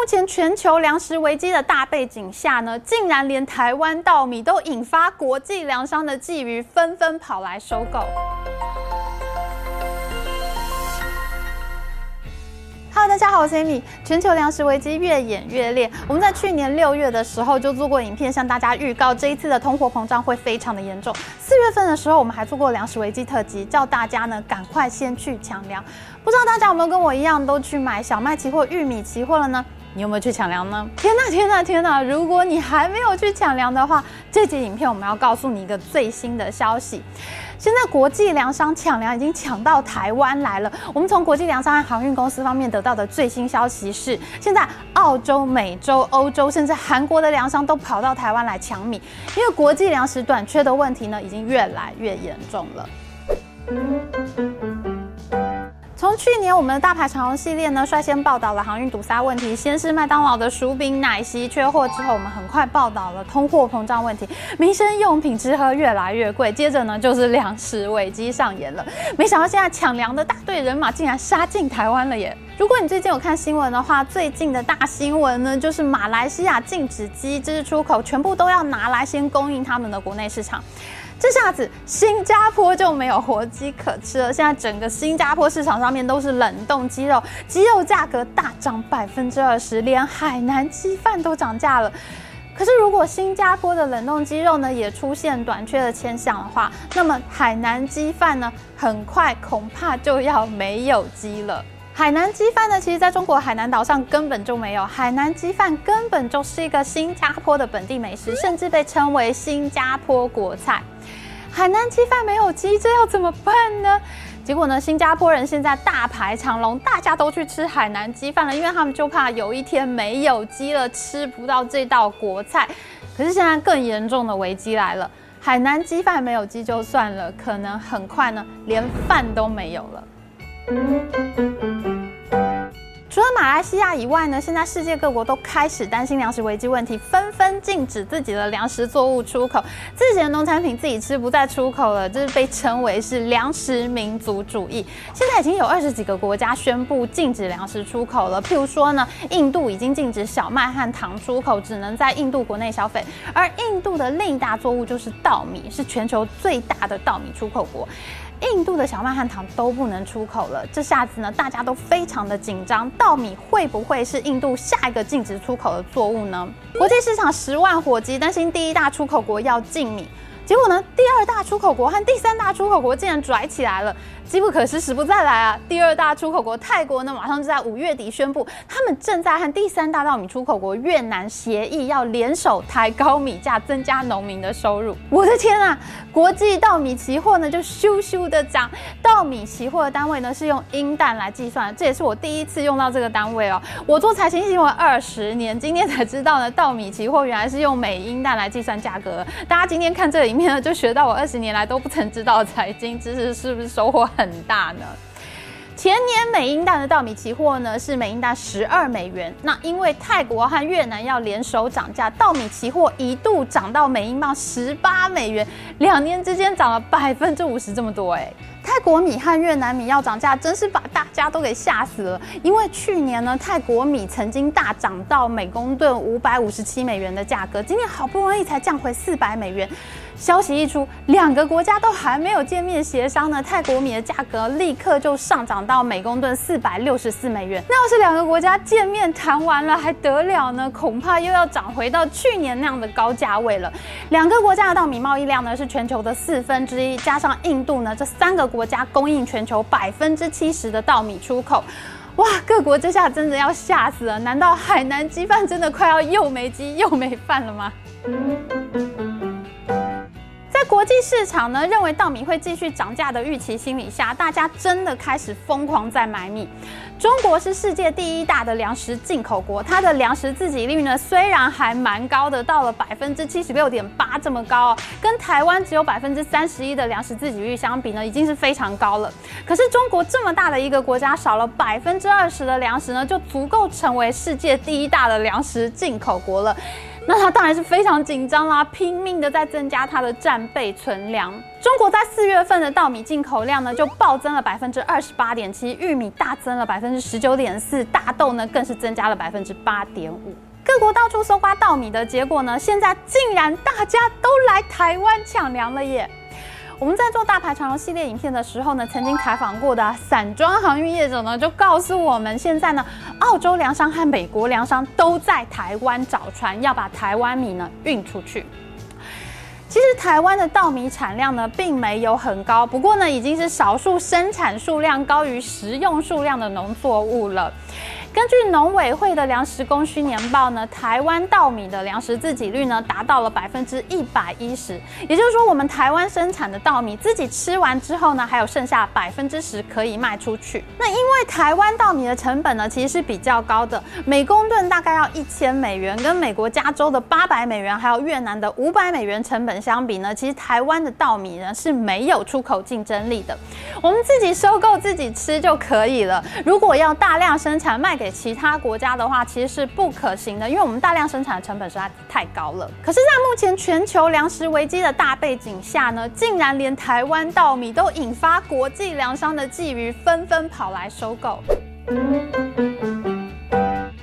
目前全球粮食危机的大背景下呢，竟然连台湾稻米都引发国际粮商的觊觎，纷纷跑来收购。Hello，大家好，我是 Amy。全球粮食危机越演越烈，我们在去年六月的时候就做过影片，向大家预告这一次的通货膨胀会非常的严重。四月份的时候，我们还做过粮食危机特辑，叫大家呢赶快先去抢粮。不知道大家有没有跟我一样都去买小麦期货、玉米期货了呢？你有没有去抢粮呢？天呐天呐天呐！如果你还没有去抢粮的话，这集影片我们要告诉你一个最新的消息。现在国际粮商抢粮已经抢到台湾来了。我们从国际粮商和航运公司方面得到的最新消息是，现在澳洲、美洲、欧洲甚至韩国的粮商都跑到台湾来抢米，因为国际粮食短缺的问题呢，已经越来越严重了。从去年我们的大牌长荣系列呢，率先报道了航运堵塞问题，先是麦当劳的薯饼奶昔缺货之后，我们很快报道了通货膨胀问题，民生用品吃喝越来越贵，接着呢就是粮食危机上演了。没想到现在抢粮的大队人马竟然杀进台湾了耶！如果你最近有看新闻的话，最近的大新闻呢就是马来西亚禁止鸡只出口，全部都要拿来先供应他们的国内市场。这下子新加坡就没有活鸡可吃了。现在整个新加坡市场上面都是冷冻鸡肉，鸡肉价格大涨百分之二十，连海南鸡饭都涨价了。可是如果新加坡的冷冻鸡肉呢也出现短缺的现象的话，那么海南鸡饭呢很快恐怕就要没有鸡了。海南鸡饭呢，其实在中国海南岛上根本就没有。海南鸡饭根本就是一个新加坡的本地美食，甚至被称为新加坡国菜。海南鸡饭没有鸡，这要怎么办呢？结果呢，新加坡人现在大排长龙，大家都去吃海南鸡饭了，因为他们就怕有一天没有鸡了，吃不到这道国菜。可是现在更严重的危机来了，海南鸡饭没有鸡就算了，可能很快呢，连饭都没有了。除了马来西亚以外呢，现在世界各国都开始担心粮食危机问题，纷纷禁止自己的粮食作物出口，自己的农产品自己吃，不再出口了。这是被称为是粮食民族主义。现在已经有二十几个国家宣布禁止粮食出口了，譬如说呢，印度已经禁止小麦和糖出口，只能在印度国内消费。而印度的另一大作物就是稻米，是全球最大的稻米出口国。印度的小麦和糖都不能出口了，这下子呢，大家都非常的紧张，稻米会不会是印度下一个禁止出口的作物呢？国际市场十万火急，担心第一大出口国要禁米，结果呢，第二大出口国和第三大出口国竟然拽起来了。机不可失，时不再来啊！第二大出口国泰国呢，马上就在五月底宣布，他们正在和第三大稻米出口国越南协议，要联手抬高米价，增加农民的收入。我的天啊！国际稻米期货呢就咻咻的涨，稻米期货的单位呢是用英担来计算，这也是我第一次用到这个单位哦。我做财经新闻二十年，今天才知道呢，稻米期货原来是用美英担来计算价格。大家今天看这个就学到我二十年来都不曾知道的财经知识，是不是收获很大呢。前年美英蛋的稻米期货呢是美英担十二美元，那因为泰国和越南要联手涨价，稻米期货一度涨到美英镑十八美元，两年之间涨了百分之五十这么多哎。泰国米和越南米要涨价，真是把大家都给吓死了。因为去年呢，泰国米曾经大涨到每公吨五百五十七美元的价格，今年好不容易才降回四百美元。消息一出，两个国家都还没有见面协商呢，泰国米的价格立刻就上涨到每公吨四百六十四美元。那要是两个国家见面谈完了，还得了呢？恐怕又要涨回到去年那样的高价位了。两个国家的稻米贸易量呢是全球的四分之一，加上印度呢，这三个国家供应全球百分之七十的稻米出口。哇，各国这下真的要吓死了！难道海南鸡饭真的快要又没鸡又没饭了吗？国际市场呢，认为稻米会继续涨价的预期心理下，大家真的开始疯狂在买米。中国是世界第一大的粮食进口国，它的粮食自给率呢，虽然还蛮高的，到了百分之七十六点八这么高哦，跟台湾只有百分之三十一的粮食自给率相比呢，已经是非常高了。可是中国这么大的一个国家，少了百分之二十的粮食呢，就足够成为世界第一大的粮食进口国了。那他当然是非常紧张啦，拼命的在增加他的战备存粮。中国在四月份的稻米进口量呢，就暴增了百分之二十八点七，玉米大增了百分之十九点四，大豆呢更是增加了百分之八点五。各国到处搜刮稻米的结果呢，现在竟然大家都来台湾抢粮了耶！我们在做大牌长荣系列影片的时候呢，曾经采访过的散装航运业者呢，就告诉我们，现在呢，澳洲粮商和美国粮商都在台湾找船，要把台湾米呢运出去。其实台湾的稻米产量呢，并没有很高，不过呢，已经是少数生产数量高于食用数量的农作物了。根据农委会的粮食供需年报呢，台湾稻米的粮食自给率呢达到了百分之一百一十，也就是说，我们台湾生产的稻米自己吃完之后呢，还有剩下百分之十可以卖出去。那因为台湾稻米的成本呢，其实是比较高的，每公吨大概要一千美元，跟美国加州的八百美元，还有越南的五百美元成本相比呢，其实台湾的稻米呢是没有出口竞争力的，我们自己收购自己吃就可以了。如果要大量生产卖给其他国家的话，其实是不可行的，因为我们大量生产的成本实在太高了。可是，在目前全球粮食危机的大背景下呢，竟然连台湾稻米都引发国际粮商的觊觎，纷纷跑来收购。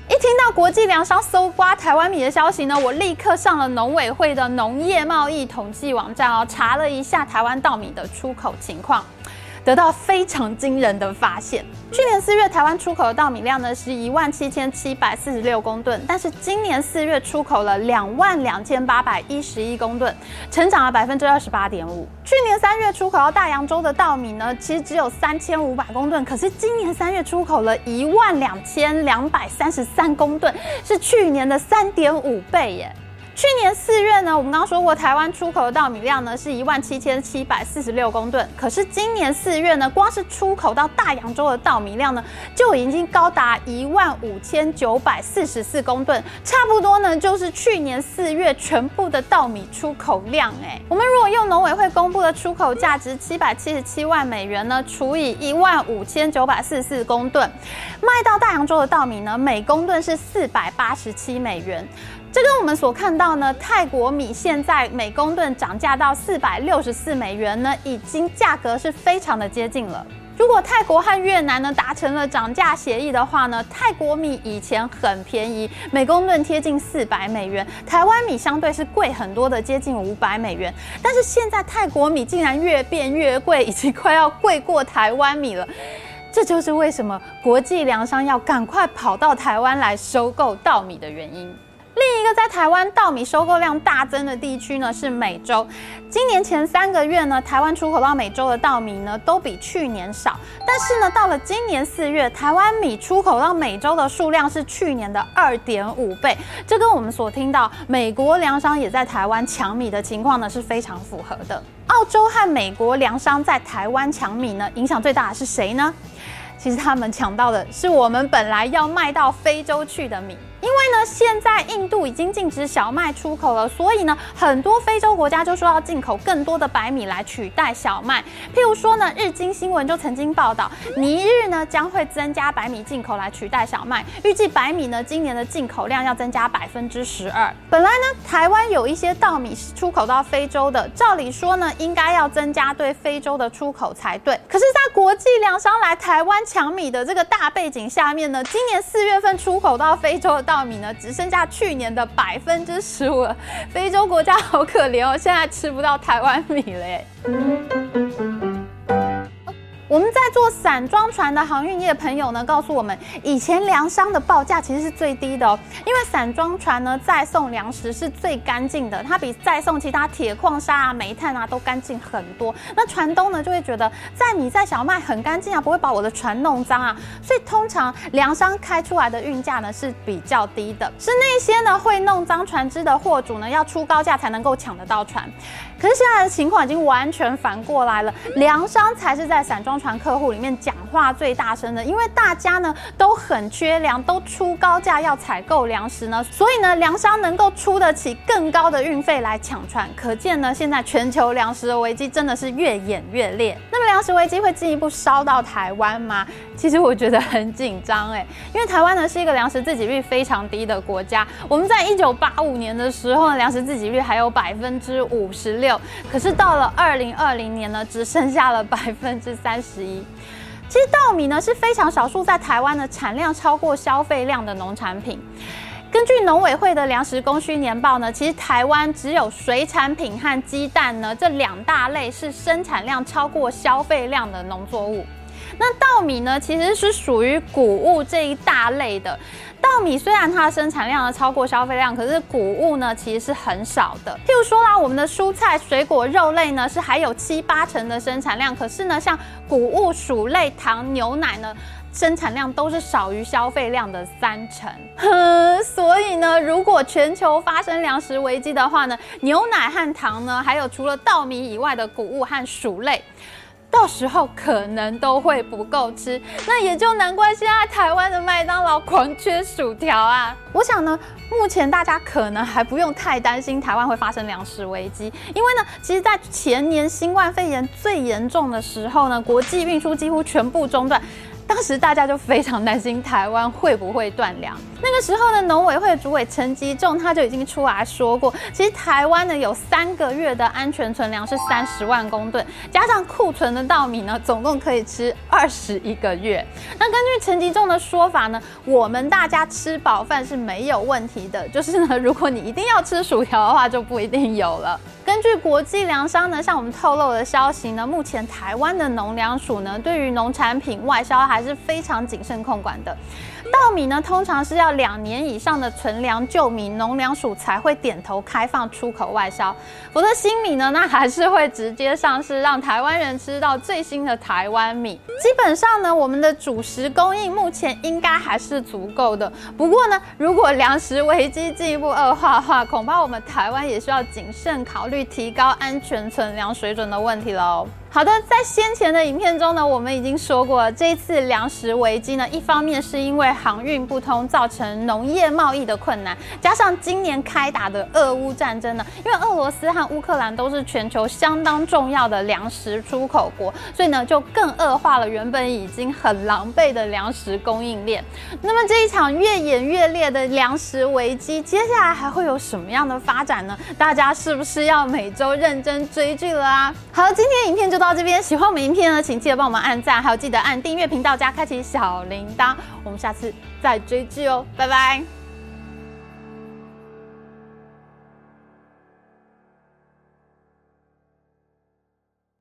一听到国际粮商搜刮台湾米的消息呢，我立刻上了农委会的农业贸易统计网站哦，查了一下台湾稻米的出口情况。得到非常惊人的发现。去年四月，台湾出口的稻米量呢是一万七千七百四十六公吨，但是今年四月出口了两万两千八百一十一公吨，成长了百分之二十八点五。去年三月出口到大洋洲的稻米呢，其实只有三千五百公吨，可是今年三月出口了一万两千两百三十三公吨，是去年的三点五倍耶。去年四月呢，我们刚刚说过，台湾出口的稻米量呢是一万七千七百四十六公吨。可是今年四月呢，光是出口到大洋洲的稻米量呢，就已经高达一万五千九百四十四公吨，差不多呢就是去年四月全部的稻米出口量。哎，我们如果用农委会公布的出口价值七百七十七万美元呢，除以一万五千九百四十四公吨，卖到大洋洲的稻米呢，每公吨是四百八十七美元。这跟我们所看到呢，泰国米现在每公吨涨价到四百六十四美元呢，已经价格是非常的接近了。如果泰国和越南呢达成了涨价协议的话呢，泰国米以前很便宜，每公吨贴近四百美元，台湾米相对是贵很多的，接近五百美元。但是现在泰国米竟然越变越贵，已经快要贵过台湾米了。这就是为什么国际粮商要赶快跑到台湾来收购稻米的原因。另一个在台湾稻米收购量大增的地区呢，是美洲。今年前三个月呢，台湾出口到美洲的稻米呢都比去年少。但是呢，到了今年四月，台湾米出口到美洲的数量是去年的二点五倍。这跟我们所听到美国粮商也在台湾抢米的情况呢是非常符合的。澳洲和美国粮商在台湾抢米呢，影响最大的是谁呢？其实他们抢到的是我们本来要卖到非洲去的米。因为呢，现在印度已经禁止小麦出口了，所以呢，很多非洲国家就说要进口更多的白米来取代小麦。譬如说呢，日经新闻就曾经报道，尼日呢将会增加白米进口来取代小麦，预计白米呢今年的进口量要增加百分之十二。本来呢，台湾有一些稻米是出口到非洲的，照理说呢，应该要增加对非洲的出口才对。可是，在国际粮商来台湾抢米的这个大背景下面呢，今年四月份出口到非洲稻米呢，只剩下去年的百分之十五了。非洲国家好可怜哦，现在吃不到台湾米了耶。我们在做散装船的航运业朋友呢，告诉我们，以前粮商的报价其实是最低的哦，因为散装船呢再送粮食是最干净的，它比再送其他铁矿砂啊、煤炭啊都干净很多。那船东呢就会觉得在米在小麦很干净啊，不会把我的船弄脏啊，所以通常粮商开出来的运价呢是比较低的，是那些呢会弄脏船只的货主呢要出高价才能够抢得到船。可是现在的情况已经完全反过来了，粮商才是在散装。船客户里面讲话最大声的，因为大家呢都很缺粮，都出高价要采购粮食呢，所以呢粮商能够出得起更高的运费来抢船，可见呢现在全球粮食的危机真的是越演越烈。那么粮食危机会进一步烧到台湾吗？其实我觉得很紧张哎，因为台湾呢是一个粮食自给率非常低的国家。我们在一九八五年的时候，粮食自给率还有百分之五十六，可是到了二零二零年呢，只剩下了 百分之三十一。其实稻米呢是非常少数在台湾的产量超过消费量的农产品。根据农委会的粮食供需年报呢，其实台湾只有水产品和鸡蛋呢这两大类是生产量超过消费量的农作物。那稻米呢，其实是属于谷物这一大类的。稻米虽然它的生产量呢超过消费量，可是谷物呢其实是很少的。譬如说啦，我们的蔬菜、水果、肉类呢是还有七八成的生产量，可是呢，像谷物、薯类、糖、牛奶呢，生产量都是少于消费量的三成。所以呢，如果全球发生粮食危机的话呢，牛奶和糖呢，还有除了稻米以外的谷物和薯类。到时候可能都会不够吃，那也就难怪现在台湾的麦当劳狂缺薯条啊！我想呢，目前大家可能还不用太担心台湾会发生粮食危机，因为呢，其实，在前年新冠肺炎最严重的时候呢，国际运输几乎全部中断。当时大家就非常担心台湾会不会断粮。那个时候呢，农委会主委陈吉仲他就已经出来说过，其实台湾呢有三个月的安全存粮是三十万公吨，加上库存的稻米呢，总共可以吃二十一个月。那根据陈吉仲的说法呢，我们大家吃饱饭是没有问题的，就是呢，如果你一定要吃薯条的话，就不一定有了。根据国际粮商呢，向我们透露的消息呢，目前台湾的农粮署呢，对于农产品外销还是非常谨慎控管的。稻米呢，通常是要两年以上的存粮旧米，农粮署才会点头开放出口外销。否则新米呢，那还是会直接上市，让台湾人吃到最新的台湾米。基本上呢，我们的主食供应目前应该还是足够的。不过呢，如果粮食危机进一步恶化的话，恐怕我们台湾也需要谨慎考虑提高安全存粮水准的问题喽。好的，在先前的影片中呢，我们已经说过，这一次粮食危机呢，一方面是因为航运不通造成农业贸易的困难，加上今年开打的俄乌战争呢，因为俄罗斯和乌克兰都是全球相当重要的粮食出口国，所以呢，就更恶化了原本已经很狼狈的粮食供应链。那么这一场越演越烈的粮食危机，接下来还会有什么样的发展呢？大家是不是要每周认真追剧了啊？好，今天影片就到。到这边，喜欢我们影片呢，请记得帮我们按赞，还有记得按订阅频道加开启小铃铛。我们下次再追剧哦，拜拜。